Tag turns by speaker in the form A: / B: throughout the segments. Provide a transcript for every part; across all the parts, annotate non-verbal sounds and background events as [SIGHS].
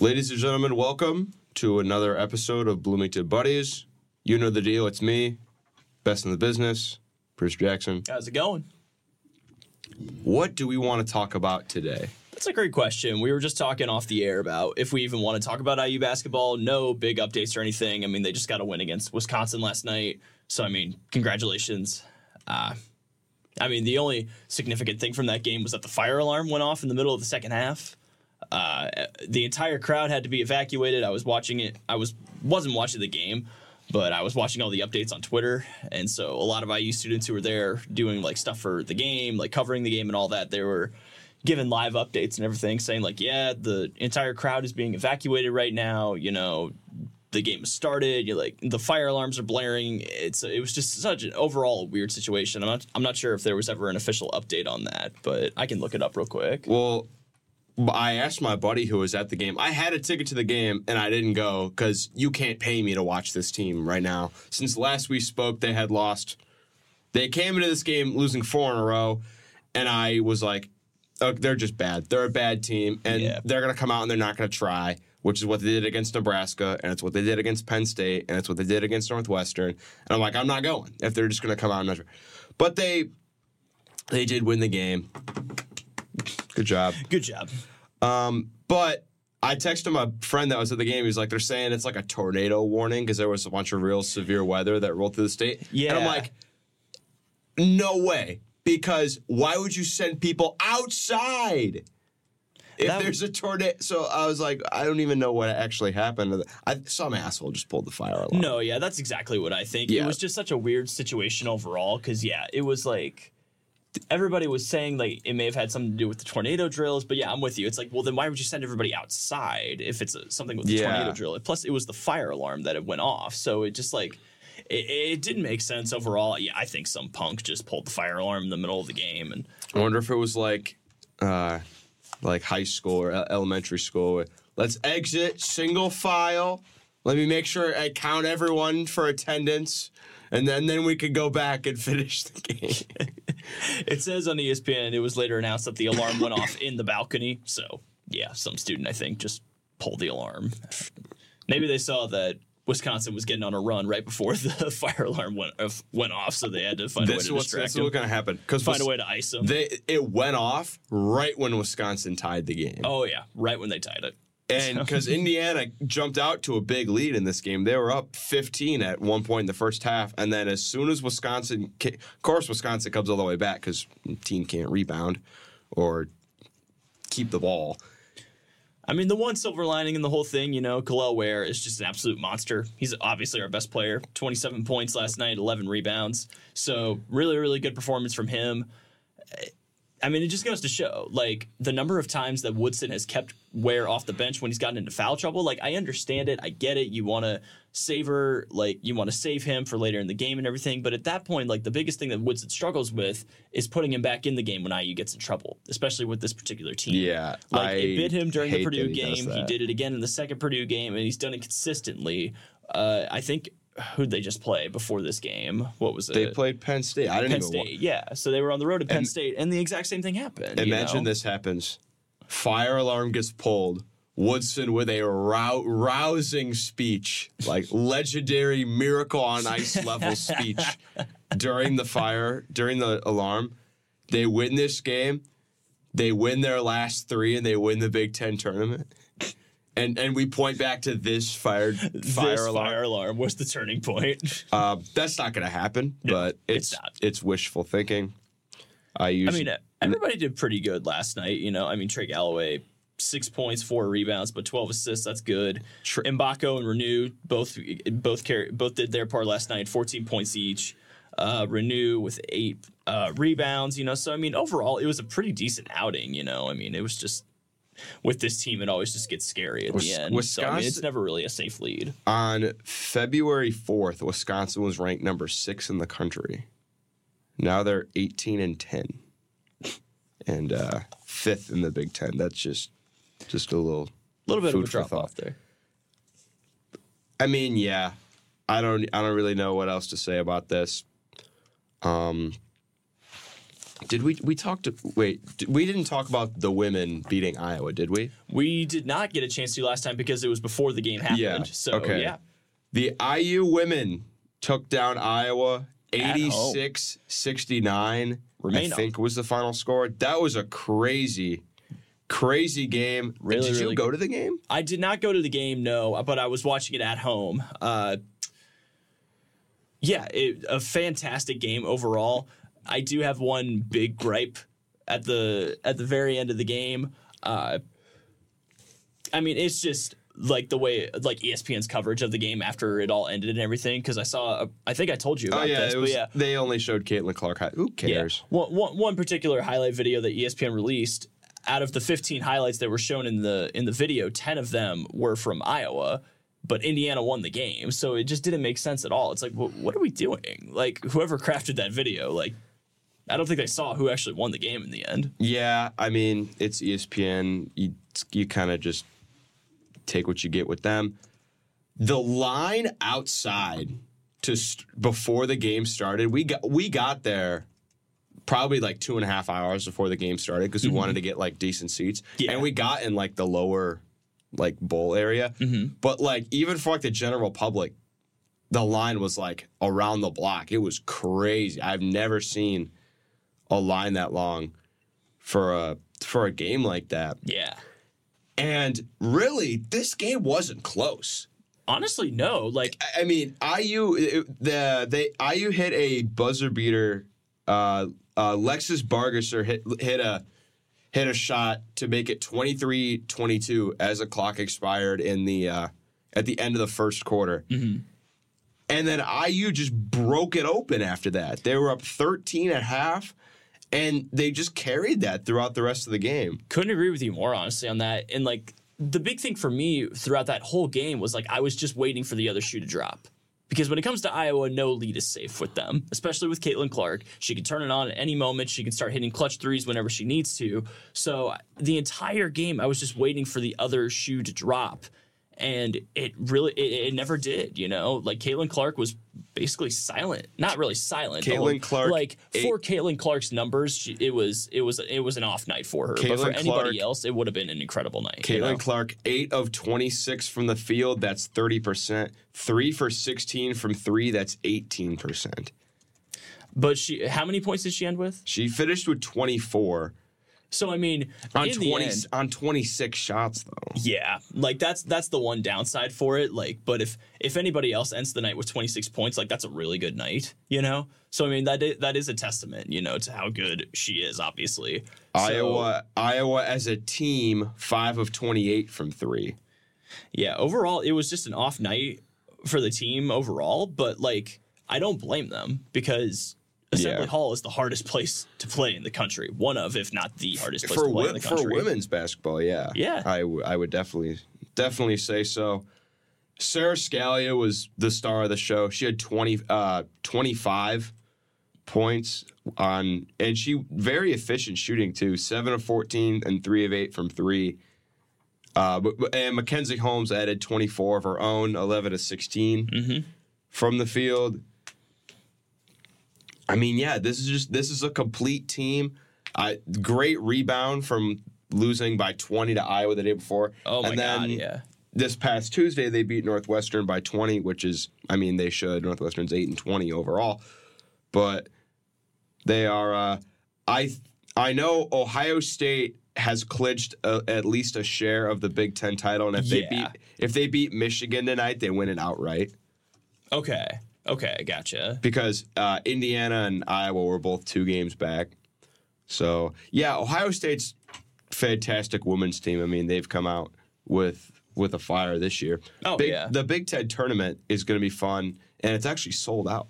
A: Ladies and gentlemen, welcome to another episode of Bloomington Buddies. You know the deal. It's me, best in the business, Bruce Jackson.
B: How's it going?
A: What do we want to talk about today?
B: That's a great question. We were just talking off the air about if we even want to talk about IU basketball. No big updates or anything. I mean, they just got a win against Wisconsin last night. So, I mean, congratulations. Uh, I mean, the only significant thing from that game was that the fire alarm went off in the middle of the second half. Uh, the entire crowd had to be evacuated. I was watching it. I was wasn't watching the game, but I was watching all the updates on Twitter, and so a lot of IU students who were there doing like stuff for the game, like covering the game and all that, they were giving live updates and everything, saying like, yeah, the entire crowd is being evacuated right now. You know, the game has started. You like the fire alarms are blaring. It's it was just such an overall weird situation. I'm not I'm not sure if there was ever an official update on that, but I can look it up real quick.
A: Well, I asked my buddy who was at the game. I had a ticket to the game and I didn't go because you can't pay me to watch this team right now. Since last we spoke, they had lost. They came into this game losing four in a row, and I was like, oh, they're just bad. They're a bad team, and
B: Yeah.
A: they're going to come out and they're not going to try, which is what they did against Nebraska, and it's what they did against Penn State, and it's what they did against Northwestern. And I'm like, I'm not going if they're just going to come out and not try. But they, they did win the game. Good job.
B: Good job.
A: Um, but I texted my friend that was at the game. He's like, they're saying it's like a tornado warning because there was a bunch of real severe weather that rolled through the state.
B: Yeah.
A: And I'm like, no way. Because why would you send people outside if
B: That-
A: there's a tornado? So I was like, I don't even know what actually happened. I, some asshole just pulled the fire alarm.
B: No, yeah, that's exactly what I think.
A: Yeah.
B: It was just such a weird situation overall because yeah, it was like everybody was saying like it may have had something to do with the tornado drills, but yeah, I'm with you. It's like, well, then why would you send everybody outside if it's a, something with the
A: Yeah.
B: tornado drill? Plus, it was the fire alarm that it went off, so it just like. It, it didn't make sense overall. Yeah, I think some punk just pulled the fire alarm in the middle of the game, and
A: I wonder if it was like, uh, like high school or elementary school. Let's exit single file. Let me make sure I count everyone for attendance, and then then we could go back and [LAUGHS] finish the game. [LAUGHS]
B: It says on ESPN it was later announced that the alarm went off in the balcony. So yeah, some student I think just pulled the alarm. Maybe they saw that Wisconsin was getting on a run right before the [LAUGHS] fire alarm went went off, so they had to find a way to distract
A: this is what's gonna happen because
B: Find a way to ice them.
A: They it went off right when Wisconsin tied the game.
B: oh yeah, right when they tied it.
A: And because Indiana jumped out to a big lead in this game, they were up 15 at one point in the first half, and then as soon as Wisconsin, of course, Wisconsin comes all the way back because team can't rebound or keep the ball.
B: I mean, the one silver lining in the whole thing, you know, Kel'el Ware is just an absolute monster. He's obviously our best player. 27 points last night, 11 rebounds. So, really, really good performance from him. I mean, it just goes to show, like, the number of times that Woodson has kept Ware off the bench when he's gotten into foul trouble. Like, I understand it. I get it. You want to savor, like, you want to save him for later in the game and everything. But at that point, like, the biggest thing that Woodson struggles with is putting him back in the game when IU gets in trouble, especially with this particular team.
A: Yeah,
B: Like
A: I
B: it bit him during the Purdue
A: he
B: game. He did it again in the second Purdue game, and he's done it consistently. Uh, I think who'd they just play before this game? What was it?
A: They played Penn State. I didn't
B: Penn State. Yeah, so they were on the road to Penn
A: And-
B: State, and the exact same thing happened. you
A: Imagine
B: know?
A: this happens. Fire alarm gets pulled. Woodson with a rou- rousing speech, like legendary miracle on ice level [LAUGHS] speech during the fire, during the alarm. They win this game. They win their last three and they win the Big Ten tournament. And and we point back to this fire fire
B: This
A: alarm.
B: fire alarm was the turning point. [LAUGHS]
A: Uh, that's not going to happen, but
B: it's
A: it's it's wishful thinking. I
B: I mean, everybody did pretty good last night. You know, I mean, Trey Galloway, six points, four rebounds, but twelve assists. That's good.
A: Tre-
B: Mgbako and Reneau both both carry, both did their part last night, fourteen points each. Uh, Reneau with eight uh, rebounds. You know, so I mean, overall, it was a pretty decent outing. You know, I mean, it was just with this team, it always just gets scary at
A: Wis-
B: the end. so I mean, it's never really a safe lead.
A: On February 4th, Wisconsin was ranked number six in the country. Now they're 18 and 10, and uh, fifth in the Big Ten. That's just just a little.
B: A little bit
A: Food
B: of a
A: for
B: drop
A: thought.
B: off there.
A: I mean, yeah, I don't I don't really know what else to say about this. Um, Did we we talked? Wait, we didn't talk about the women beating Iowa, did we?
B: We did not get a chance to last time because it was before the game happened.
A: Yeah,
B: So
A: okay.
B: yeah.
A: The IU women took down Iowa
B: At
A: 86 69.
B: Remain
A: I think was the final score. That was a crazy, crazy game.
B: Really,
A: Did you
B: really
A: go to the game?
B: I did not go to the game, no, but I was watching it at home. Uh, yeah, it, a fantastic game overall. I do have one big gripe at the at the very end of the game. Uh, I mean, it's just like the way like ESPN's coverage of the game after it all ended and everything. Because I saw, I think I told you about
A: Oh yeah,
B: this,
A: was,
B: yeah,
A: they only showed Caitlin Clark. Who cares?
B: yeah. One, one, one particular highlight video that ESPN released, out of the 15 highlights that were shown in the in the video, 10 of them were from Iowa, but Indiana won the game. So it just didn't make sense at all. It's like, wh- what are we doing? Like whoever crafted that video, like I don't think they saw who actually won the game in the end.
A: Yeah, I mean it's ESPN. You you kind of just take what you get with them. The line outside to st- before the game started, we got we got there probably like two and a half hours before the game started because we mm-hmm. wanted to get like decent seats,
B: Yeah.
A: and we got in like the lower like bowl area. Mm-hmm. But like even for like the general public, the line was like around the block. It was crazy. I've never seen a line that long for a for a game like that.
B: Yeah.
A: And really, this game wasn't close.
B: Honestly, no. Like
A: I- I mean, IU it- the they IU hit a buzzer beater. Uh, uh, Lexus Bargesser hit hit a hit a shot to make it 23-22 as the clock expired in the uh, at the end of the first quarter. And then IU just broke it open after that. They were up 13 at half, and they just carried that throughout the rest of the game.
B: couldn't agree with you more honestly on that. And like the big thing for me throughout that whole game was like i was just waiting for the other shoe to drop. Because when it comes to iowa no lead is safe with them especially with caitlin clark. She can turn it on at any moment. She can start hitting clutch threes whenever she needs to. So the entire game i was just waiting for the other shoe to drop and it really it, it never did you know like caitlin clark was basically silent not really silent
A: Caitlin
B: like-
A: Clark,
B: like
A: eight-
B: for caitlin clark's numbers she, it was it was it was an off night for her but for
A: Caitlin
B: anybody else it would have been an incredible night you
A: Caitlin
B: know?
A: Clark, 8 of 26 from the field, that's 30%. 3 for 16 from 3, that's 18%.
B: but she how many points did she end with
A: She finished with 24
B: so i mean
A: on 20
B: end,
A: on 26 shots though.
B: yeah like that's that's the one downside for it like but if if anybody else ends the night with 26 points like that's a really good night you know so i mean that is, that is a testament you know to how good she is obviously So-
A: Iowa Iowa as a team 5 of 28 from 3.
B: yeah overall it was just an off night for the team overall but like i don't blame them because assembly
A: Yeah.
B: hall is the hardest place to play in the country one of if not the hardest place
A: For
B: to play in the country.
A: for women's basketball, yeah.
B: Yeah.
A: I, w- I would definitely definitely say so. Sara Scalia was the star of the show. She had 20 uh 25 points on and she very efficient shooting too. 7 of 14 and 3 of 8 from 3. Uh, but, and Mackenzie Holmes added 24 of her own, 11 to 16 from the field. I mean, yeah, this is just this is a complete team. I great rebound from losing by 20 to Iowa the day before.
B: oh my
A: and then
B: god yeah
A: this past Tuesday they beat Northwestern by 20, which is I mean they should. Northwestern's 8 and 20 overall. But they are uh I I know Ohio State has clinched a, at least a share of the Big 10 title and if they beat if they beat Michigan tonight, they win it outright
B: okay okay I gotcha
A: because uh, Indiana and Iowa were both two games back. So yeah, Ohio State's fantastic women's team. I mean, they've come out with with a fire this year.
B: Oh,
A: Big,
B: yeah.
A: the Big Ten tournament is going to be fun, and it's actually sold out.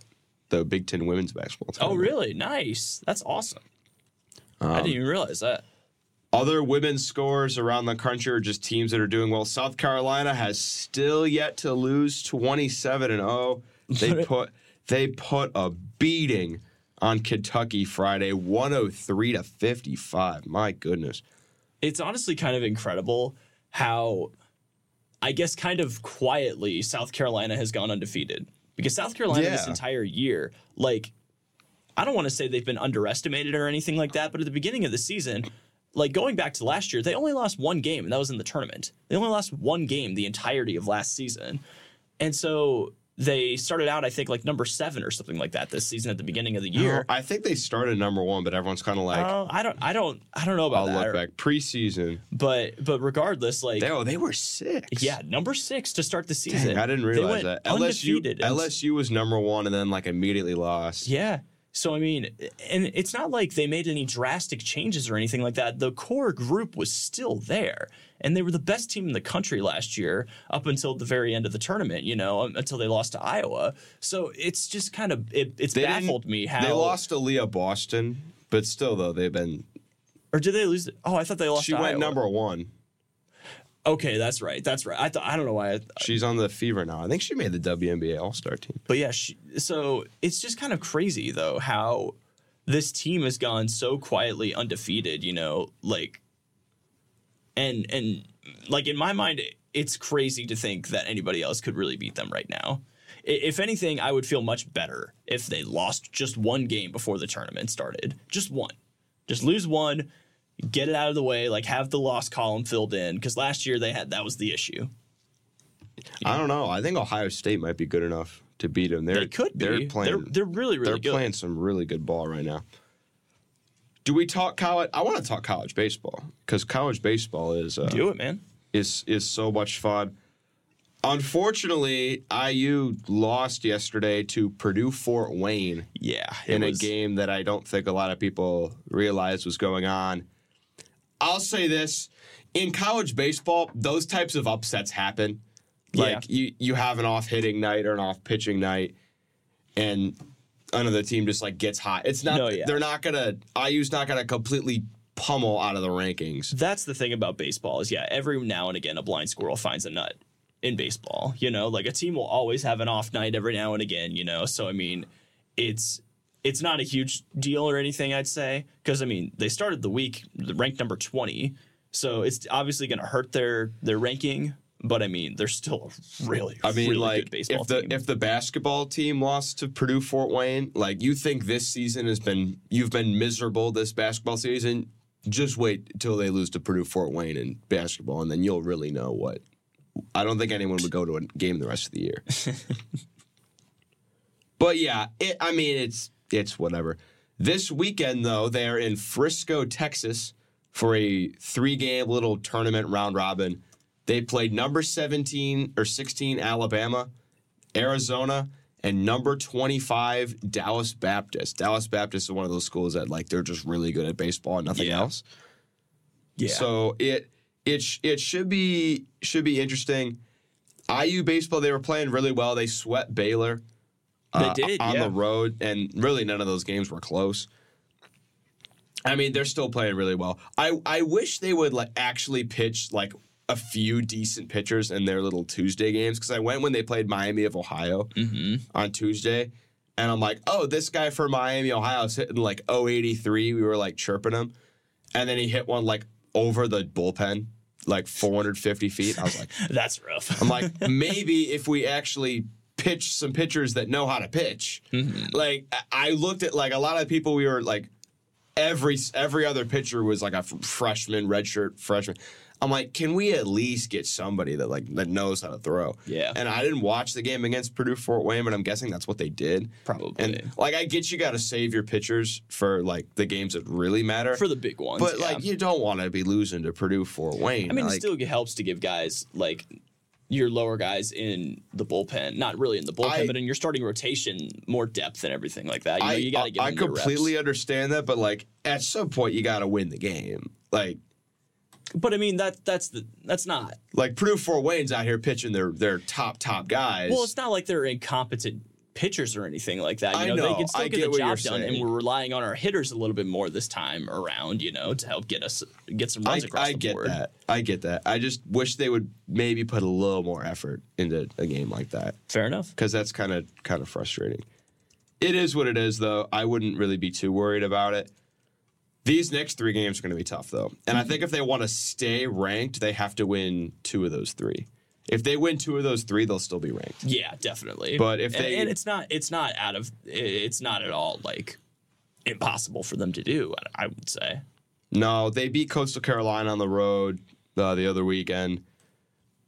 A: The Big Ten women's basketball.
B: oh really nice that's awesome
A: Um,
B: I didn't even realize that
A: Other women's scores around the country are just teams that are doing well. South Carolina has still yet to lose 27 and 0. They [LAUGHS] put they put a beating on Kentucky Friday 103 to 55. My goodness.
B: it's honestly kind of incredible how I guess kind of quietly South Carolina has gone undefeated. Because South Carolina this entire year, like I don't want to say they've been underestimated or anything like that, but at the beginning of the season, like going back to last year, they only lost one game, and that was in the tournament. They only lost one game the entirety of last season. And so they started out, I think, like number seven or something like that this season at the beginning of the year.
A: I think they started number one, but everyone's kind of like,
B: Uh, I don't, I don't, I don't know about
A: I'll
B: that.
A: look back preseason.
B: But, but regardless, like,
A: They, oh, they were six.
B: yeah, number six to start the season.
A: Dang, I didn't realize that. LSU, LSU was number one and then like immediately lost.
B: Yeah. So I mean, and it's not like they made any drastic changes or anything like that. The core group was still there, and they were the best team in the country last year up until the very end of the tournament. You know, um, until they lost to Iowa. So it's just kind of it, it's
A: They
B: baffled me how
A: They lost to Aliyah Boston, but still though they've been.
B: or did they lose? Oh, I thought they lost.
A: She went
B: Iowa.
A: number one.
B: Okay, that's right. That's right. I thought I don't know why. I,
A: She's on the Fever now. I think she made the WNBA All Star team.
B: But yeah, she, so it's just kind of crazy though how this team has gone so quietly undefeated. You know, like, and and like in my mind, it's crazy to think that anybody else could really beat them right now. If anything, I would feel much better if they lost just one game before the tournament started. Just one. Just lose one, get it out of the way, like have the loss column filled in. Because last year they had that was the issue.
A: I don't know. I think Ohio State might be good enough to beat them. They're,
B: They could be.
A: They're playing.
B: They're, they're really really good.
A: they're
B: good.
A: playing some really good ball right now. Do we talk college? I want to talk college baseball because college baseball is uh,
B: Do it, man.
A: is is so much fun. Unfortunately, IU lost yesterday to Purdue Fort Wayne
B: Yeah,
A: in
B: was-
A: a game that I don't think a lot of people realized was going on. I'll say this in college baseball, those types of upsets happen. Like you, you have an off hitting night or an off pitching night, and another team just like gets hot. It's not.
B: No, yeah.
A: They're not gonna. IU's not gonna completely pummel out of the rankings.
B: That's the thing about baseball is yeah, every now and again a blind squirrel finds a nut in baseball. You know, like a team will always have an off night every now and again. You know, so I mean, it's it's not a huge deal or anything. I'd say because I mean they started the week ranked number twenty, so it's obviously going to hurt their their ranking. But I mean, they're still a really,
A: I mean,
B: really
A: like
B: good baseball
A: if the
B: team.
A: if the basketball team lost to Purdue Fort Wayne, like you think this season has been you've been miserable this basketball season. Just wait until they lose to Purdue Fort Wayne in basketball, and then you'll really know what. I don't think anyone would go to a game the rest of the year. [LAUGHS] but yeah, it, I mean it's it's whatever. This weekend though, they're in Frisco, Texas, for a three-game little tournament round robin. They played number 17 or 16 Alabama, Arizona, and number 25 Dallas Baptist. Dallas Baptist is one of those schools that like they're just really good at baseball and nothing
B: Yeah.
A: else.
B: yeah,
A: So it it sh- it should be should be interesting. IU baseball they were playing really well. They swept Baylor. Uh,
B: They did,
A: on
B: yeah.
A: the road, and really none of those games were close. I mean, they're still playing really well. I I wish they would like actually pitch like a few decent pitchers in their little Tuesday games because I went when they played Miami of Ohio
B: Mm-hmm.
A: on Tuesday, and I'm like, oh, this guy for Miami Ohio is hitting like 083. We were like chirping him, and then he hit one like over the bullpen, like 450 feet. I was like, [LAUGHS]
B: that's rough.
A: I'm like, [LAUGHS] maybe if we actually pitch some pitchers that know how to pitch.
B: Mm-hmm.
A: Like I looked at like a lot of people we were like every every other pitcher was like a f- freshman, redshirt freshman. I'm like, can we at least get somebody that like that knows how to throw?
B: Yeah.
A: And I didn't watch the game against Purdue Fort Wayne, but I'm guessing that's what they did.
B: Probably.
A: And like I get you got to save your pitchers for like the games that really matter.
B: for the big ones,
A: but
B: yeah.
A: like you don't want to be losing to Purdue Fort Wayne.
B: I mean,
A: like,
B: it still helps to give guys like your lower guys in the bullpen, not really in the bullpen,
A: I-
B: but in your starting rotation, more depth and everything like that. You know, you got to get.
A: I, I completely understand that, but like at some point you got to win the game. Like
B: But I mean, that that's the that's not.
A: like Purdue Fort Wayne's out here pitching their their top top guys.
B: Well, it's not like they're incompetent pitchers or anything like that. You
A: I
B: know, they can still
A: I
B: get,
A: get
B: the job done, and we're relying on our hitters a little bit more this time around. You know, to help get us get some
A: I,
B: runs across
A: I
B: the
A: get
B: board.
A: that. I get that. I just wish they would maybe put a little more effort into a game like that
B: Fair enough.
A: because that's kind of kind of frustrating. It is what it is, though. I wouldn't really be too worried about it. These next three games are going to be tough, though, and I think if they want to stay ranked, they have to win two of those three. If they win two of those three, they'll still be ranked.
B: Yeah, definitely.
A: But if they-
B: and, it's not it's not out of it's not at all like impossible for them to do. I would say.
A: No, they beat Coastal Carolina on the road uh, the other weekend.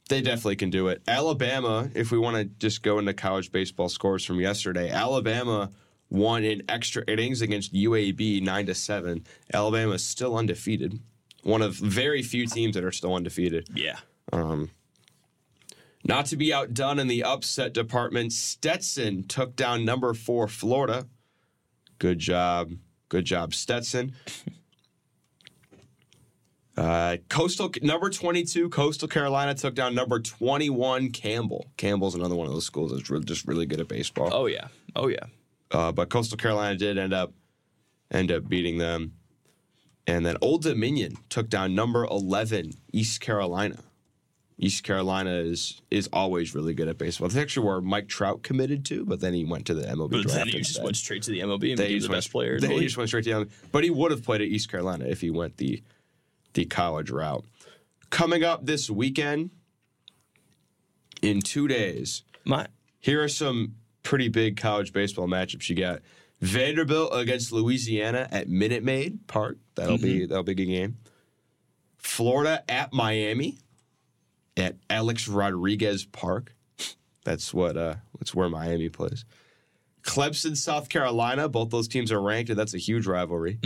A: They definitely can do it. Alabama, if we want to just go into college baseball scores from yesterday, Alabama won in extra innings against UAB nine to seven. Alabama is still undefeated. One of very few teams that are still undefeated.
B: Yeah.
A: Not to be outdone in the upset department, Stetson took down number four Florida. Good job. Good job, Stetson. [LAUGHS] Uh, Coastal number 22, Coastal Carolina took down number 21, Campbell. Campbell's another one of those schools that's just really good at baseball.
B: Oh yeah. Oh yeah.
A: Uh, but Coastal Carolina did end up end up beating them. And then Old Dominion took down number 11, East Carolina. East Carolina is is always really good at baseball. That's actually where Mike Trout committed to, but then he went to the MLB
B: But
A: draft.
B: then he just went straight to the MLB and
A: They
B: became the
A: went-
B: best player. the
A: They
B: league.
A: just went straight to the But he would have played at East Carolina if he went the the college route. Coming up this weekend, in two days,
B: My
A: here are some pretty big college baseball matchups you got. Vanderbilt against Louisiana at Minute Maid Park. That'll be mm-hmm. that'll be a good game. Florida at Miami at Alex Rodriguez Park. That's what uh that's where Miami plays. Clemson, South Carolina. Both those teams are ranked, and that's a huge rivalry.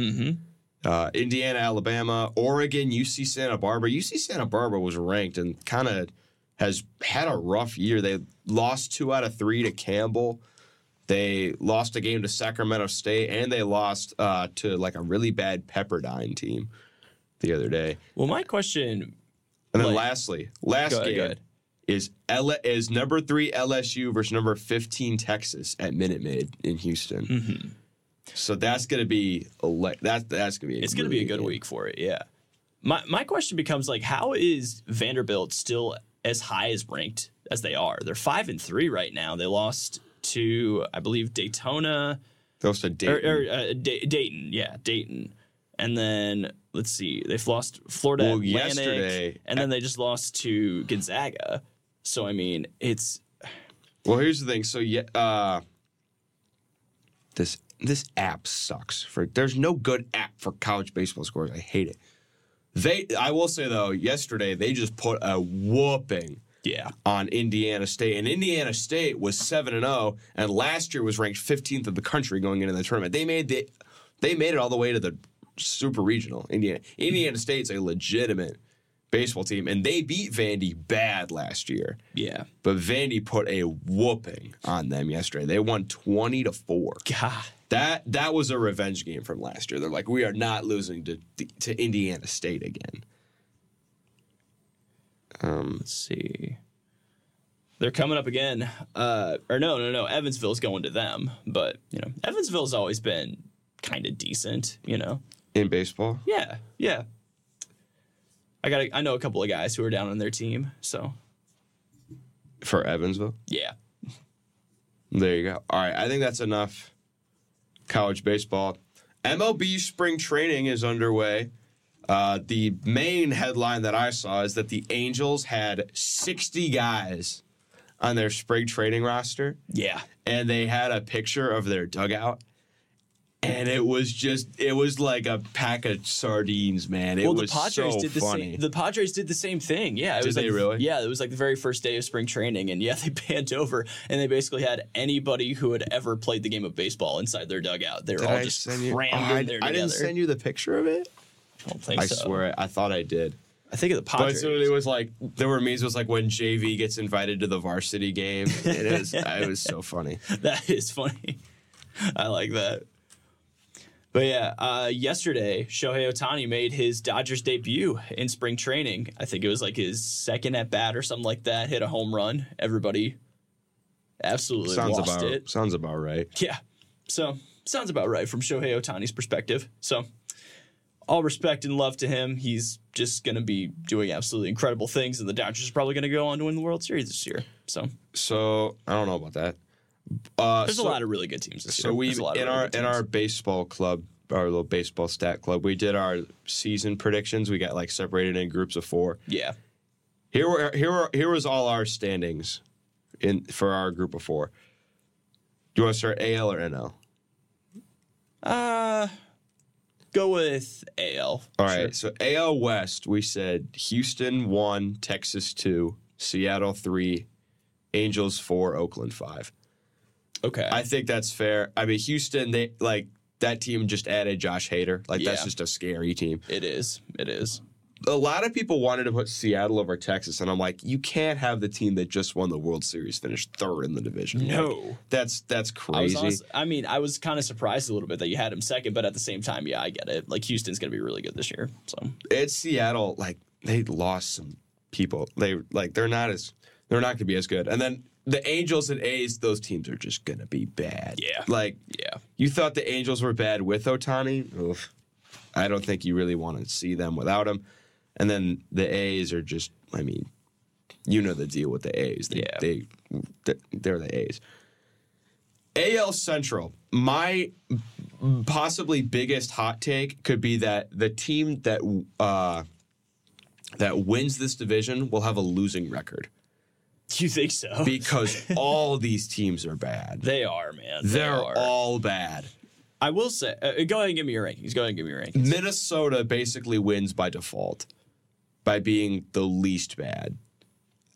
A: Uh, Indiana, Alabama, Oregon, UC Santa Barbara. UC Santa Barbara was ranked and kind of has had a rough year. They lost two out of three to Campbell. They lost a game to Sacramento State, and they lost uh, to like a really bad Pepperdine team the other day.
B: well, my question.
A: And then lastly, last
B: Go ahead,
A: game
B: go ahead.
A: is L- is number three LSU versus number fifteen Texas at Minute Maid in Houston.
B: Mm-hmm.
A: So that's gonna be ele- that that's gonna be
B: It's going to be a good
A: game.
B: week for it. Yeah. My my question becomes like, how is Vanderbilt still as high as ranked as they are? They're five and three right now. They lost to I believe Daytona
A: Goes to
B: or,
A: Dayton.
B: or uh, Da- Dayton. Yeah, Dayton. And then let's see, they've lost Florida
A: Well,
B: Atlantic,
A: yesterday-
B: and then they just lost to Gonzaga. So I mean, it's
A: Well, here's the thing. So yeah, uh, this this app sucks. For there's no good app for college baseball scores. I hate it. They, I will say though, yesterday they just put a whooping
B: yeah,
A: on Indiana State, and Indiana State was seven and zero, and last year was ranked 15th of the country going into the tournament. They made the, they made it all the way to the super regional. Indiana Indiana State's a legitimate baseball team, and they beat Vandy bad last year.
B: yeah.
A: But Vandy put a whooping on them yesterday. They won 20 to 4.
B: God,
A: That that was a revenge game from last year. They're like, we are not losing to to Indiana State again.
B: let's see. They're coming up again. Uh, or no, no, no. Evansville's going to them, but you know, Evansville's always been kind of decent. You know,
A: In baseball,
B: yeah, yeah. I got. I know a couple of guys who are down on their team, so
A: for Evansville.
B: yeah.
A: There you go. All right, I think that's enough college baseball. MLB spring training is underway. Uh, the main headline that I saw is that the Angels had 60 guys on their spring training roster.
B: Yeah.
A: and they had a picture of their dugout and it was just it was like a pack of sardines man it
B: well, the
A: was
B: Padres
A: so
B: did the
A: funny
B: same. The Padres did the same thing. Yeah, it
A: Did
B: was
A: they
B: like,
A: really?
B: Yeah, it was like the very first day of spring training, and yeah, [LAUGHS] they panned over and they basically had anybody who had ever played the game of baseball inside their dugout. They were
A: Did
B: all
A: I
B: just
A: send you?
B: crammed
A: Oh, I,
B: in there
A: I
B: together.
A: didn't send you the picture of it.
B: I don't think
A: I
B: so.
A: swear, I thought I did.
B: I think of the Padres.
A: so it was like there were memes. Was like when JV gets invited to the varsity game. and It was [LAUGHS] it was so funny.
B: that is funny. I like that. But yeah, uh, yesterday Shohei Ohtani made his Dodgers debut in spring training. I think it was like his second at bat or something like that. Hit a home run. Everybody absolutely
A: Sounds
B: lost
A: about
B: it.
A: sounds about right.
B: Yeah. So sounds about right from Shohei Ohtani's perspective. So all respect and love to him. He's just going to be doing absolutely incredible things, and the Dodgers are probably going to go on to win the World Series this year. So
A: So I don't know about that. Uh,
B: there's
A: so-
B: a lot of really good teams this
A: So
B: year.
A: we
B: There's a lot of
A: in
B: really
A: our in our baseball club, our little baseball stat club, we did our season predictions. We got like separated in groups of four.
B: yeah.
A: Here were here were here was all our standings in for our group of four. Do you want to start AL or NL?
B: Uh, go with AL.
A: All right, so AL West, we said Houston one, Texas two, Seattle three, Angels four, Oakland five.
B: Okay.
A: I think that's fair. I mean, Houston, they like that team just added Josh Hader. Like that's just a scary team.
B: it is. It is.
A: A lot of people wanted to put Seattle over Texas, and I'm like, you can't have the team that just won the World Series finish third in the division. Like,
B: No.
A: that's that's
B: I was
A: crazy.
B: honest, I mean, I was kind of surprised a little bit that you had him second, but at the same time, yeah, I get it. Like Houston's going to be really good this year. So
A: it's Seattle. Like they lost some people. They like they're not as they're not going to be as good. And then the Angels and A's, those teams are just going to be bad.
B: Yeah.
A: Like
B: yeah,
A: you thought the Angels were bad with Ohtani. Oof. I don't think you really want to see them without him. And then the A's are just. I mean, you know the deal with the A's. They,
B: Yeah.
A: they they're the A's. AL Central. My possibly biggest hot take could be that the team that uh, that wins this division will have a losing record [LAUGHS]
B: you think so?
A: because [LAUGHS] all these teams are bad.
B: they are, man. They
A: They're
B: are.
A: all bad.
B: I will say, uh, go ahead and give me your rankings. Go ahead and give me your rankings.
A: Minnesota basically wins by default by being the least bad.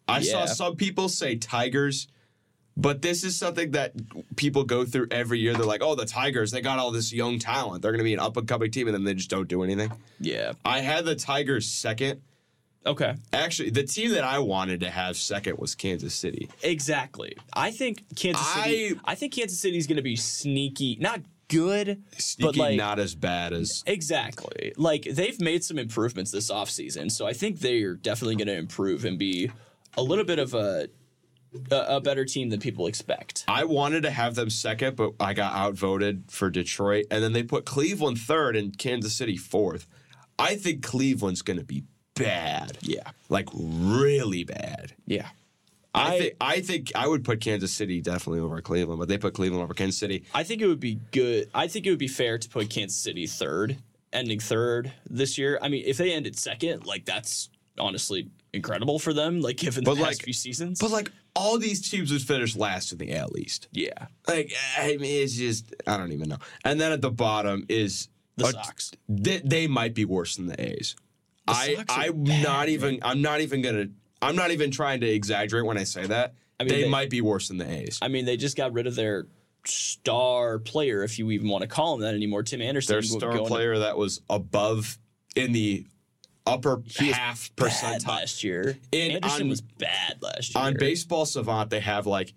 A: I saw some people say Tigers, but this is something that people go through every year. They're like, oh, the Tigers, they got all this young talent. They're going to be an up and coming team, and then they just don't do anything.
B: Yeah.
A: I had the Tigers second.
B: Okay.
A: Actually, the team that I wanted to have second was Kansas City.
B: Exactly. I think Kansas City.
A: I-
B: I, think Kansas City's going to be sneaky, not good,
A: Sneaky,
B: but like
A: not as bad as.
B: exactly. Like they've made some improvements this offseason, so I think they are definitely going to improve and be a little bit of a a, a better team than people expect.
A: I wanted to have them second, but I got outvoted for Detroit. And then they put Cleveland third and Kansas City fourth. I think Cleveland's going to be bad.
B: Yeah.
A: Like really bad.
B: Yeah.
A: I,
B: I-
A: think I think I would put Kansas City definitely over Cleveland, but they put Cleveland over Kansas City.
B: I think it would be good. I think it would be fair to put Kansas City third, ending third this year. I mean, if they ended second, like that's honestly incredible for them. Like given the
A: But,
B: past
A: like-
B: few seasons.
A: But like all these teams would finish last in the AL East.
B: yeah,
A: Like I mean, it's just I don't even know. And then at the bottom is
B: the
A: a-
B: Sox.
A: They, they might be worse than the A's. I I'm
B: bad,
A: not even I'm not even gonna I'm not even trying to exaggerate when I say that.
B: I mean,
A: they,
B: they-
A: might be worse than the A's.
B: I mean, they just got rid of their star player, if you even want to call him that anymore. Tim Anderson.
A: Their star
B: going to-
A: player that was above in the upper half percentile.
B: last year.
A: In-
B: Anderson
A: on-
B: was bad last year.
A: On Baseball Savant, they have like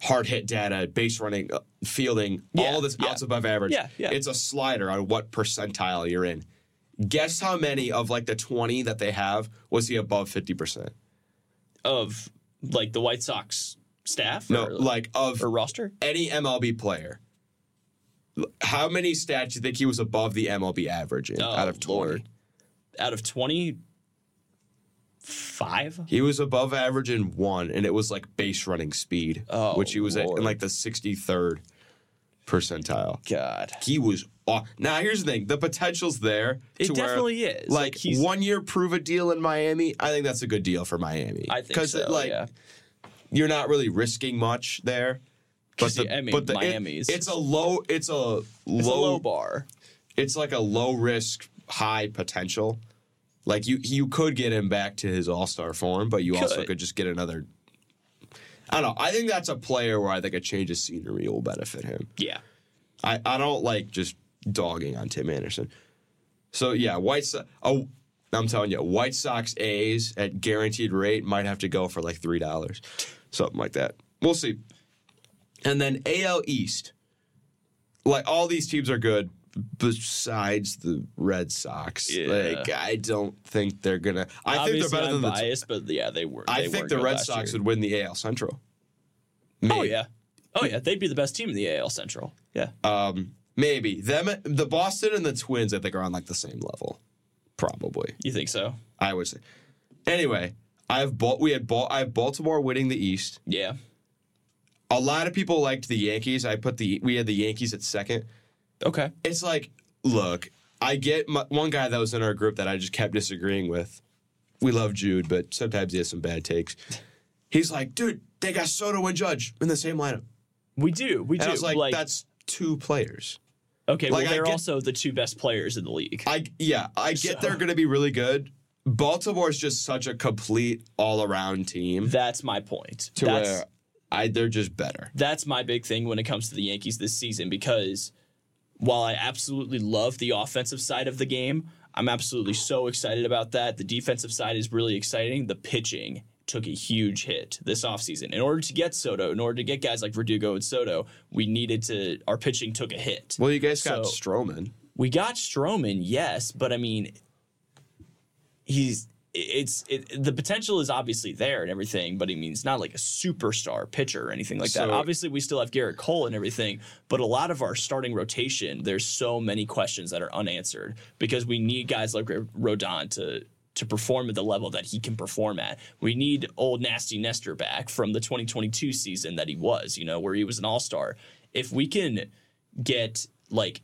A: hard hit data, base running, uh, fielding,
B: Yeah,
A: all this
B: yeah.
A: outs above average.
B: Yeah, yeah.
A: It's a slider on what percentile you're in. Guess how many of like the 20 that they have was he above 50%?
B: of like the White Sox staff.
A: No,
B: or,
A: like of
B: or roster.
A: any MLB player. How many stats do you think he was above the MLB average in
B: Oh,
A: out of 20?
B: Lord. Out of twenty five.
A: He was above average in one, and it was like base running speed,
B: Oh,
A: which he was at, in like the 63rd percentile.
B: God.
A: He was aw- now. Here's the thing: the potential's there.
B: It definitely is.
A: Like,
B: Like, he's-
A: one year, prove a deal in Miami. I think that's a good deal for Miami.
B: I think so.
A: like
B: yeah.
A: you're not really risking much there. But the,
B: I mean,
A: but the, it-
B: Miami's-
A: it's a low. It's a low.
B: It's a low bar.
A: It's like a low risk, high potential. Like you, you could get him back to his all star form, but you also
B: Could.
A: could just get another. I don't know. I think that's a player where I think a change of scenery will benefit him.
B: Yeah.
A: I, I don't like just dogging on Tim Anderson. So yeah, White Sox. Oh, I'm telling you, White Sox A's at guaranteed rate might have to go for like three dollars, something like that. We'll see. And then AL East, like all these teams are good besides the Red Sox.
B: Yeah.
A: Like I don't think they're gonna. I
B: Obviously,
A: think they're better
B: I'm
A: than the.
B: biased, but yeah, they were.
A: I
B: they
A: think the Red Sox
B: year.
A: would win the AL Central.
B: Oh yeah. Oh yeah, they'd be the best team in the AL Central. Yeah.
A: Um, maybe them, the Boston and the Twins. I think are on like the same level, probably.
B: You think so?
A: I would say. Anyway, I have Bal- we had Bal- I have Baltimore winning the East.
B: Yeah.
A: A lot of people liked the Yankees. I put the we had the Yankees at second.
B: Okay.
A: It's like, look, I get my, one guy that was in our group that I just kept disagreeing with. We love Jude, but sometimes he has some bad takes. He's like, dude, they got Soto and Judge in the same lineup.
B: We do. We
A: And
B: do.
A: I was like, that's two players.
B: Okay,
A: Like,
B: well, they're
A: get-
B: also the two best players in the league.
A: I yeah, I get
B: So-
A: they're going to be really good. Baltimore's just such a complete all-around team
B: That's my point.
A: to
B: That's
A: where I they're just better.
B: that's my big thing when it comes to the Yankees this season because while I absolutely love the offensive side of the game, I'm absolutely so excited about that. The defensive side is really exciting. The pitching took a huge hit this offseason. In order to get Soto, in order to get guys like Verdugo and Soto, we needed to our pitching took a hit.
A: Well, you guys got
B: So-
A: Stroman.
B: We got Stroman, yes, but I mean, he's it's it, the potential is obviously there and everything, but he means not like a superstar pitcher or anything like that.
A: So-
B: Obviously, we still have Gerrit Cole and everything, but a lot of our starting rotation, there's so many questions that are unanswered because we need guys like Rodon to to perform at the level that he can perform at. We need old nasty Nestor back from the 2022 season that he was, you know, where he was an all-star. If we can get like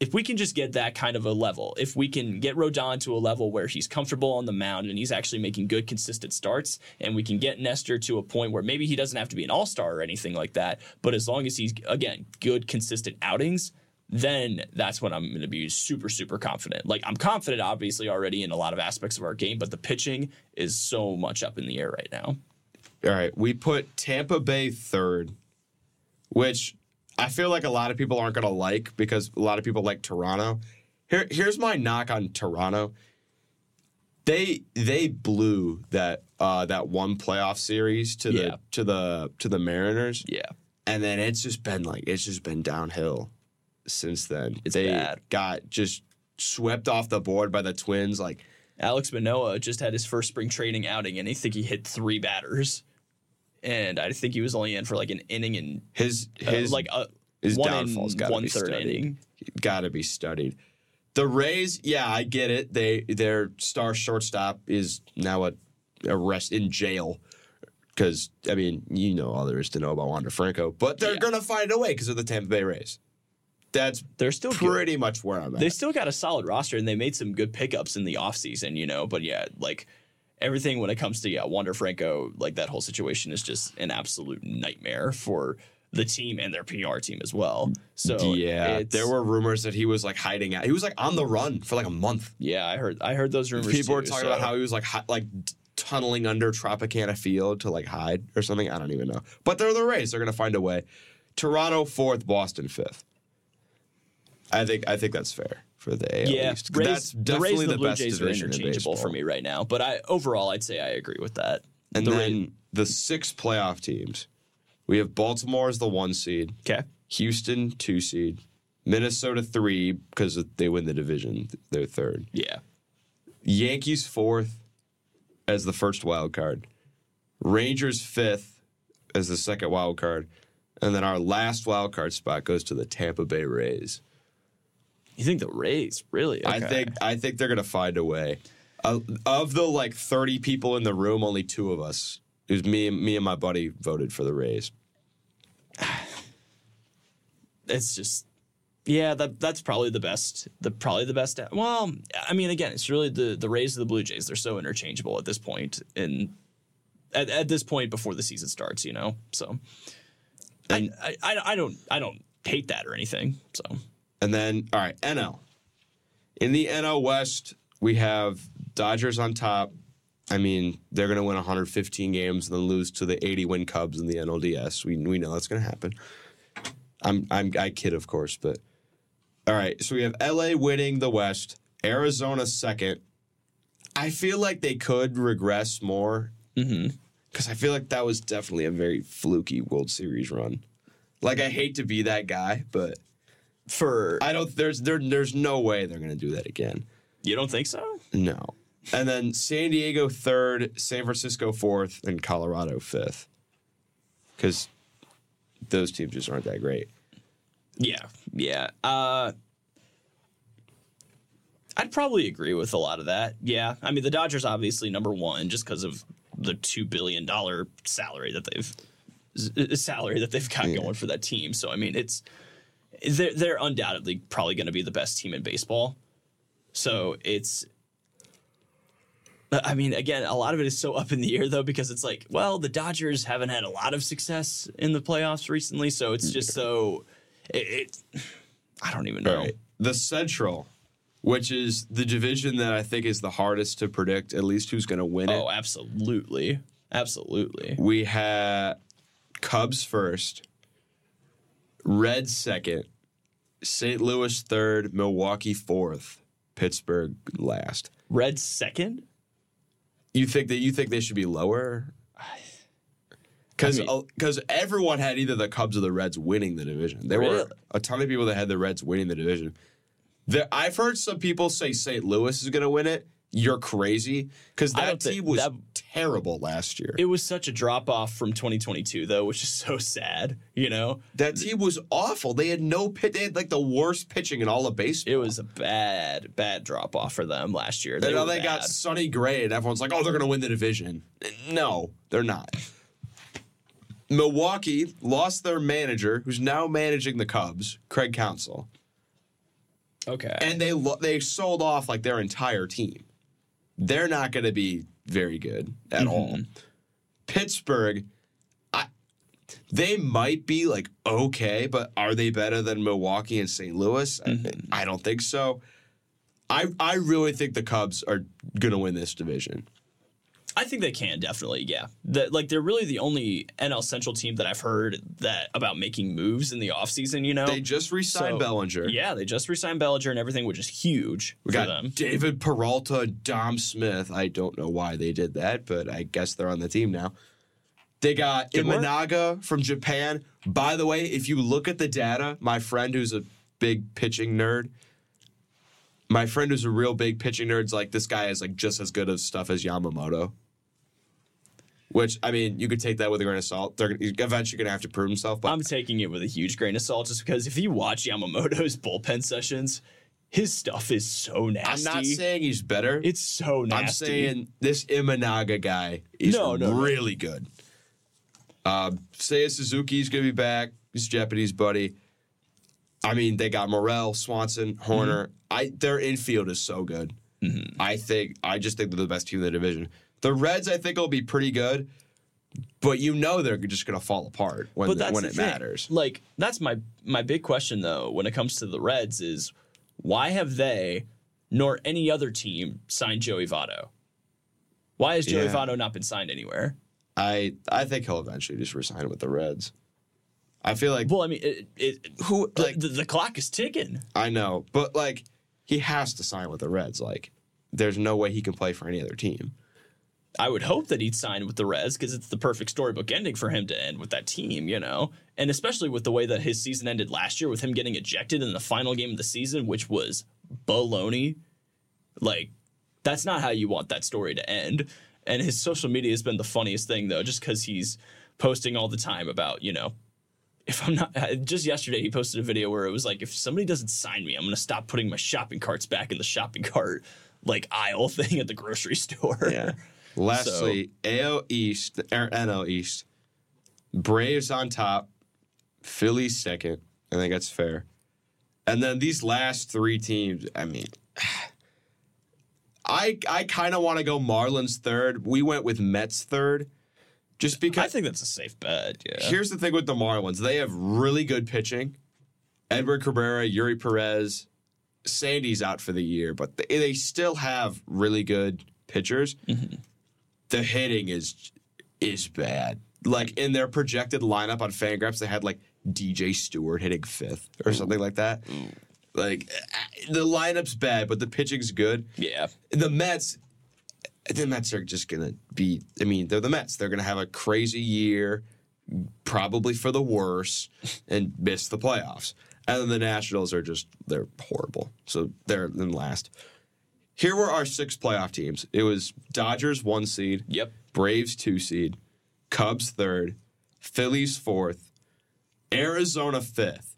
B: if we can just get that kind of a level, if we can get Rodon to a level where he's comfortable on the mound and he's actually making good, consistent starts, and we can get Nestor to a point where maybe he doesn't have to be an all star or anything like that, but as long as he's, again, good, consistent outings, then that's when I'm going to be super, super confident. Like, I'm confident, obviously, already in a lot of aspects of our game, but the pitching is so much up in the air right now.
A: All right, we put Tampa Bay third, which I feel like a lot of people aren't going to like because a lot of people like Toronto. Here, here's my knock on Toronto. They they blew that uh, that one playoff series to the
B: Yeah.
A: to the to the Mariners,
B: Yeah.
A: and then it's just been like it's just been downhill since then.
B: It's
A: they
B: bad.
A: got just swept off the board by the Twins. Like
B: Alek Manoah just had his first spring training outing, and I think he hit three batters. And I think he was only in for like an inning and
A: his
B: uh,
A: his
B: like a
A: his
B: one
A: downfall's got to
B: one
A: be
B: third
A: studied.
B: inning.
A: got to be studied. The Rays, yeah, I get it. They their star shortstop is now a arrest in jail because I mean you know all there is to know about Wander Franco, but they're
B: Yeah.
A: gonna find a way because of the Tampa Bay Rays. That's
B: They're still good.
A: pretty much where I'm at.
B: They still got a solid roster, and they made some good pickups in the offseason, you know. But yeah, like everything when it comes to yeah, Wander Franco, like that whole situation is just an absolute nightmare for the team and their PR team as well. So
A: yeah, there were rumors that he was like hiding out. He was like on the run for like a month.
B: Yeah, I heard. I heard those rumors.
A: People were talking
B: so-
A: about how he was like hi- like tunneling under Tropicana Field to like hide or something. I don't even know. But they're the Rays. They're gonna find a way. Toronto fourth, Boston fifth. I think I think that's fair for the AL
B: Yeah,
A: East.
B: Rays,
A: that's
B: the Rays
A: definitely
B: the,
A: the,
B: Blue
A: best
B: Jays are
A: division in
B: interchangeable for me right now. But I overall, I'd say I agree with that.
A: And
B: the
A: then
B: Ra-
A: the six playoff teams, we have Baltimore as the one seed,
B: okay,
A: Houston two seed, Minnesota three because they win the division. They're third.
B: yeah,
A: Yankees fourth as the first wild card. Rangers fifth as the second wild card. And then our last wild card spot goes to the Tampa Bay Rays.
B: You think the Rays really?
A: I think I think they're gonna find a way. Uh, of the like thirty people in the room, only two of us, it was me and me and my buddy voted for the Rays. [SIGHS]
B: it's just yeah that that's probably the best the probably the best well i mean again it's really the the rays of the blue jays they're so interchangeable at this point and at, at this point before the season starts you know so I, I i i don't i don't hate that or anything so
A: And then all right, NL. In the NL West, we have Dodgers on top. I mean, they're going to win 115 games and then lose to the 80 win Cubs in the NLDS. We we know that's going to happen. I'm I'm I kid of course, but all right. So we have LA winning the West, Arizona second. I feel like they could regress more mm-hmm. because I feel like that was definitely a very fluky World Series run. Like I hate to be that guy, but
B: for
A: I don't. There's there. There's no way they're gonna do that again.
B: you don't think so
A: No. And then San Diego third, San Francisco fourth, and Colorado fifth. Because those teams just aren't that great.
B: yeah yeah uh I'd probably agree with a lot of that. Yeah. I mean, the Dodgers obviously number one just because of the $2 billion salary that they've salary that they've got going for that team. So, I mean, it's they're, they're undoubtedly probably going to be the best team in baseball. So it's, I mean, again, a lot of it is so up in the air though, because it's like, well, the Dodgers haven't had a lot of success in the playoffs recently. So it's hmm. just so, It, it I don't even know.
A: Right. The Central, which is the division that I think is the hardest to predict, at least who's going to win it.
B: Oh, absolutely, absolutely.
A: We have Cubs first, Reds second, St. Louis third, Milwaukee fourth, Pittsburgh last.
B: Red second.
A: You think that you think they should be lower? [SIGHS] Because
B: I mean-
A: because everyone had either the Cubs or the Reds winning the division. There
B: Really?
A: were a ton of people that had the Reds winning the division. There, I've heard some people say St. Louis is going to win it. You're crazy because that team was
B: that-
A: terrible last year.
B: It was such a drop off from 2022, though, which is so sad. You know,
A: that team was awful. They had no pit. They had like the worst pitching in all of baseball.
B: it was a bad, bad drop off for them last year.
A: And
B: They
A: now they got. Sonny Gray, and everyone's like, "Oh, they're going to win the division." No, they're not. Milwaukee lost their manager, who's now managing the Cubs, Craig Counsell,
B: okay.
A: and they lo- they sold off like their entire team. They're not going to be very good at mm-hmm. all. Pittsburgh, I, they might be like okay, but are they better than Milwaukee and St. Louis? I- mm-hmm. I, don't think so. I I really think the Cubs are going to win this division.
B: I think they can definitely, yeah. That like they're really the only NL Central team that I've heard that about making moves in the offseason, you know.
A: They just re-signed
B: So,
A: Bellinger.
B: Yeah, they just re-signed Bellinger and everything, which is huge
A: We
B: for
A: got
B: them.
A: David Peralta, Dom Smith. I don't know why they did that, but I guess they're on the team now. They got
B: Good work.
A: Imanaga from Japan. By the way, if you look at the data, my friend who's a big pitching nerd, my friend who's a real big pitching nerd's like this guy is like just as good of stuff as Yamamoto. Which I mean, you could take that with a grain of salt. They're eventually going to have to prove himself. But
B: I'm taking it with a huge grain of salt just because if you watch Yamamoto's bullpen sessions, his stuff is so nasty.
A: I'm not saying he's better.
B: it's so nasty.
A: I'm saying this Imanaga guy is
B: No, no, no.
A: really good. Uh, Seiya Suzuki's gonna be back. He's Japanese buddy. I mean, they got Morel, Swanson, Hoerner.
B: Mm-hmm.
A: I their infield is so good. I think I just think they're the best team in the division. The Reds, I think, will be pretty good, but you know they're just gonna fall apart when
B: but that's
A: when it
B: thing.
A: matters.
B: Like that's my my big question though when it comes to the Reds is why have they nor any other team signed Joey Votto? Why has Joey
A: Yeah.
B: Votto not been signed anywhere?
A: I I think he'll eventually just resign with the Reds. I feel like
B: Well, I mean, it, it,
A: who
B: the,
A: like
B: the, the clock is ticking.
A: I know, but like he has to sign with the Reds. Like, there's no way he can play for any other team.
B: I would hope that he'd sign with the Reds because it's the perfect storybook ending for him to end with that team, you know? And especially with the way that his season ended last year with him getting ejected in the final game of the season, which was baloney. Like, that's not how you want that story to end. And his social media has been the funniest thing, though, just because he's posting all the time about, you know, if I'm not, just yesterday he posted a video where it was like, if somebody doesn't sign me, I'm going to stop putting my shopping carts back in the shopping cart, like aisle [LAUGHS] thing at the grocery store. [LAUGHS]
A: Lastly, AL East er, or NL East, Braves on top, Phillies second. I think that's fair. And then these last three teams, I mean, [SIGHS] I I kind of want to go Marlins third. We went with Mets third, just because
B: I think that's a safe bet. Yeah.
A: Here's the thing with the Marlins. They have really good pitching. Edward Cabrera, Eury Perez, Sandy's out for the year, but they, they still have really good pitchers. The hitting is is bad. Like in their projected lineup on Fangraphs, they had like DJ Stewart hitting fifth or something like that. Like eh, the lineup's bad, but the pitching's good.
B: yeah.
A: The Mets, the Mets are just gonna be. I mean, they're the Mets. They're gonna have a crazy year, probably for the worse, and miss the playoffs. And then the Nationals are just they're horrible. So they're in last. Here were our six playoff teams. It was Dodgers one seed,
B: Yep.
A: Braves two seed, Cubs third, Phillies fourth, Arizona fifth.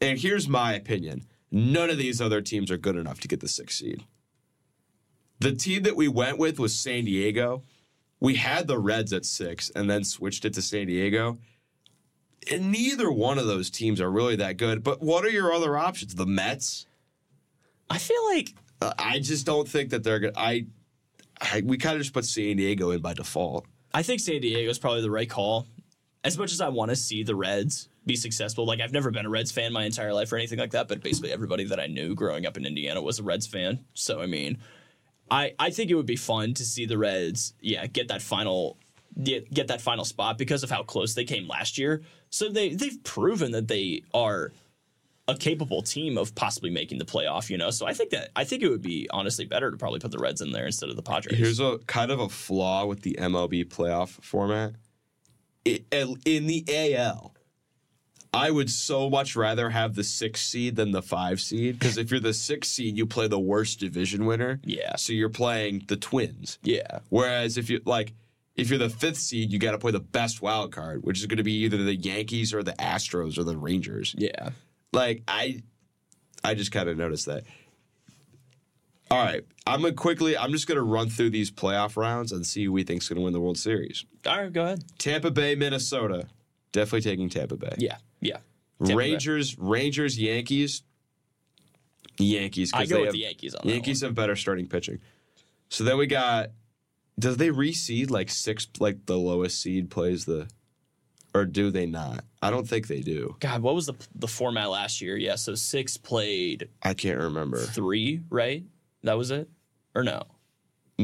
A: And here's my opinion none of these other teams are good enough to get the sixth seed. The team that we went with was San Diego. We had the Reds at six and then switched it to San Diego. And neither one of those teams are really that good. But what are your other options? The Mets?
B: I feel like
A: Uh, I just don't think that they're good. I, I we kind of just put San Diego in by default.
B: I think San Diego is probably the right call. as much as I want to see the Reds be successful, like I've never been a Reds fan my entire life or anything like that, but basically everybody that I knew growing up in Indiana was a Reds fan. So I mean, I I think it would be fun to see the Reds, yeah, get that final get, get that final spot because of how close they came last year. So they they've proven that they are a capable team of possibly making the playoff, you know. So I think that I think it would be honestly better to probably put the Reds in there instead of the Padres.
A: Here's a kind of a flaw with the MLB playoff format. It, in the AL, I would so much rather have the six seed than the five seed because if you're the six seed, you play the worst division winner.
B: Yeah.
A: So you're playing the Twins.
B: yeah.
A: Whereas if you like, if you're the fifth seed, you got to play the best wild card, which is going to be either the Yankees or the Astros or the Rangers.
B: Yeah.
A: Like I, I just kind of noticed that. All right, I'm gonna quickly. I'm just gonna run through these playoff rounds and see who we think's gonna win the World Series.
B: All right, go ahead.
A: Tampa Bay, Minnesota. Definitely taking Tampa Bay.
B: Yeah. Yeah. Tampa Bay.
A: Rangers, Rangers, Yankees. Yankees.
B: I go
A: they
B: with
A: have,
B: the Yankees on that
A: Yankees have better starting pitching. So then we got. Does they reseed like six? Like the lowest seed plays the, or do they not? I don't think they do.
B: God, what was the the format last year? Yeah, so six played
A: I can't remember.
B: three, right? That was it, or no?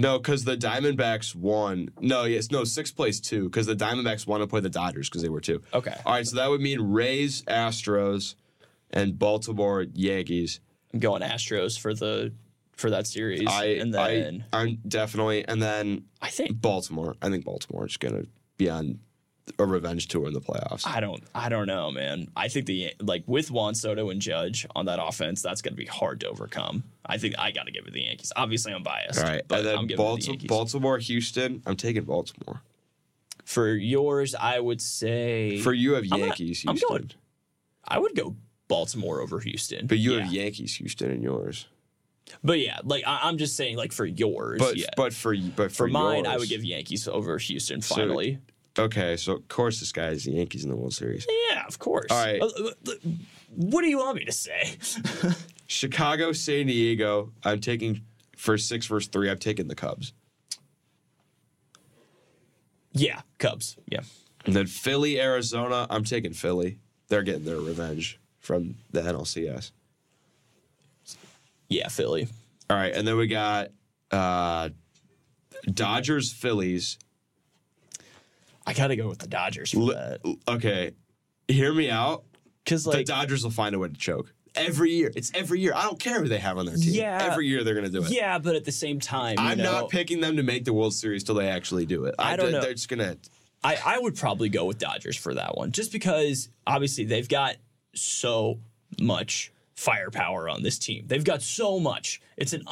A: No, because the Diamondbacks won. No, yes, no, sixth place two because the Diamondbacks won to play the Dodgers because they were two.
B: Okay,
A: All right, so that would mean Rays, Astros, and Baltimore Yankees.
B: I'm going Astros for the for that series,
A: I,
B: and then
A: I, I'm definitely, and then
B: I, think
A: Baltimore. I think Baltimore is gonna be on a revenge tour in the playoffs.
B: I don't I don't know, man. I think the like with Juan Soto and Judge on that offense, that's going to be hard to overcome. I think I got to give it the Yankees. Obviously, I'm biased,
A: All right,
B: but
A: and
B: I'm
A: then
B: giving it the
A: Baltimore, Houston. I'm taking Baltimore.
B: For yours, I would say
A: For you, have Yankees,
B: I'm
A: Houston,
B: going- I would go Baltimore over Houston.
A: but you
B: yeah.
A: have Yankees, Houston, and yours.
B: But yeah, like I, I'm just saying, like for yours,
A: But
B: yeah.
A: but for but for,
B: for mine, I would give Yankees over Houston. Finally,
A: Okay, so of course this guy is the Yankees in the World Series.
B: yeah, of course.
A: All right.
B: Uh, uh, uh, What do you want me to say? [LAUGHS] [LAUGHS]
A: Chicago, San Diego. I'm taking for six versus three. I've taken the Cubs.
B: yeah, Cubs. Yeah,
A: And then Philly, Arizona. I'm taking Philly. They're getting their revenge from the NLCS.
B: yeah, Philly.
A: All right, and then we got uh, Dodgers, Phillies.
B: I gotta go with the Dodgers for that
A: Okay, hear me out.
B: because
A: the
B: like
A: Dodgers will find a way to choke every year. It's every year. I don't care who they have on their team.
B: Yeah.
A: every year they're gonna do it.
B: yeah, but at the same time, you
A: I'm
B: know,
A: not picking them to make the World Series till they actually do it.
B: I don't know.
A: They're just gonna.
B: I, I would probably go with Dodgers for that one, just because obviously they've got so much firepower on this team. They've got so much. It's an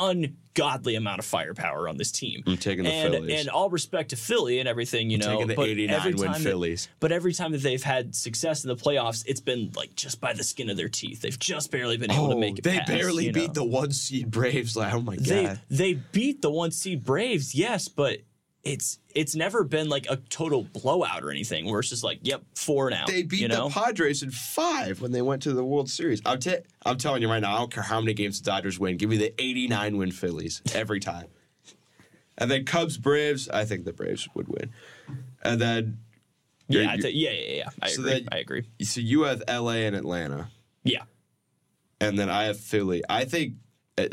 B: ungodly amount of firepower on this team.
A: I'm taking the
B: and,
A: Phillies.
B: And all respect to Philly and everything, you know.
A: taking the
B: but
A: 89
B: every
A: win
B: time that-
A: Phillies.
B: but every time that they've had success in the playoffs, it's been like just by the skin of their teeth. They've just barely been able to oh, make it.
A: Oh, they
B: past,
A: barely beat
B: know?
A: the one seed Braves. Like, oh my god.
B: they they beat the one seed Braves, yes, but it's it's never been like a total blowout or anything where it's just like, yep, four now.
A: They beat
B: you know?
A: the Padres in five when they went to the World Series. I'm, ta- I'm telling you right now, I don't care how many games the Dodgers win. Give me the 89 win Phillies every time. and then Cubs, Braves. I think the Braves would win. And then
B: yeah, thi- yeah, yeah, yeah. I
A: So
B: agree.
A: then-
B: I agree.
A: so you have LA and Atlanta,
B: Yeah,
A: and then I have Philly. I think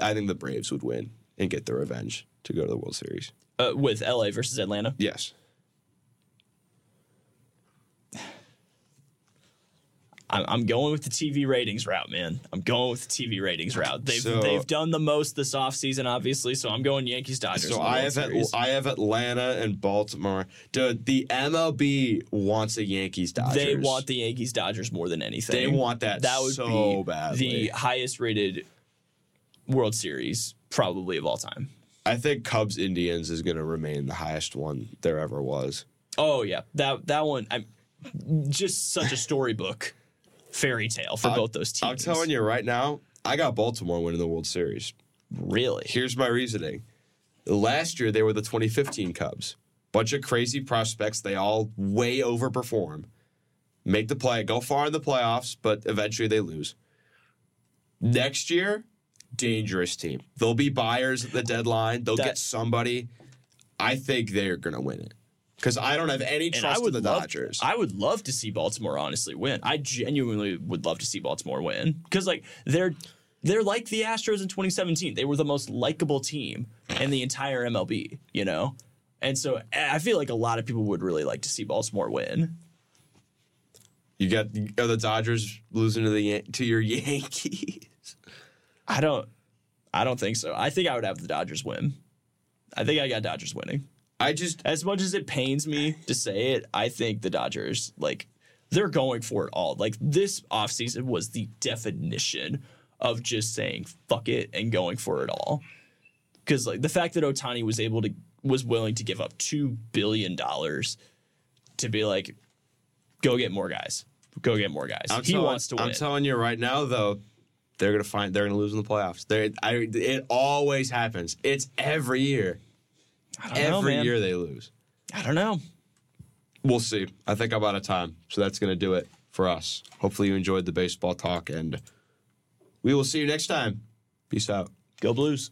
A: I think the Braves would win and get their revenge to go to the World Series.
B: Uh, with LA versus Atlanta.
A: Yes.
B: I'm, I'm going with the TV ratings route, man. I'm going with the TV ratings route. They've
A: So-
B: they've done the most this offseason, obviously. So I'm going Yankees Dodgers.
A: So I have
B: Series.
A: I have Atlanta and Baltimore. Dude, the MLB wants a Yankees Dodgers.
B: They want the Yankees Dodgers more than anything.
A: They want that
B: That would
A: so
B: be
A: badly.
B: the highest rated World Series probably of all time.
A: I think Cubs Indians is going to remain the highest one there ever was.
B: Oh yeah, that that one. I'm just such a storybook fairy tale for both those teams.
A: I'm telling you right now, I got Baltimore winning the World Series.
B: really.
A: Here's my reasoning. Last year they were the 2015 Cubs. Bunch of crazy prospects. They all way overperform. Make the play, go far in the playoffs, but eventually they lose. Next year, dangerous team. They'll be buyers at the deadline. They'll
B: That-
A: get somebody. I think they're gonna win it. because I don't have any trust in the
B: love,
A: Dodgers.
B: I would love to see Baltimore honestly win. I genuinely would love to see Baltimore win because like they're they're like the Astros in 2017. They were the most likable team in the entire MLB. You know, and so I feel like a lot of people would really like to see Baltimore win.
A: you got are the Dodgers losing to the to your [LAUGHS] Yankees?
B: I don't. I don't think so. I think I would have the Dodgers win. I think I got Dodgers winning.
A: I just
B: As much as it pains me to say it, I think the Dodgers like they're going for it all. Like this offseason was the definition of just saying fuck it and going for it all. Cuz like the fact that Ohtani was able to was willing to give up 2 billion dollars to be like go get more guys. Go get more guys.
A: I'm
B: he
A: telling,
B: wants to win.
A: I'm telling you right now, though, they're gonna find they're gonna lose in the playoffs. They, I, it always happens. It's every year.
B: I don't know,
A: Every
B: man.
A: year they lose.
B: I don't know.
A: We'll see. I think I'm out of time, so that's gonna do it for us. Hopefully, you enjoyed the baseball talk, and we will see you next time. Peace out.
B: Go Blues.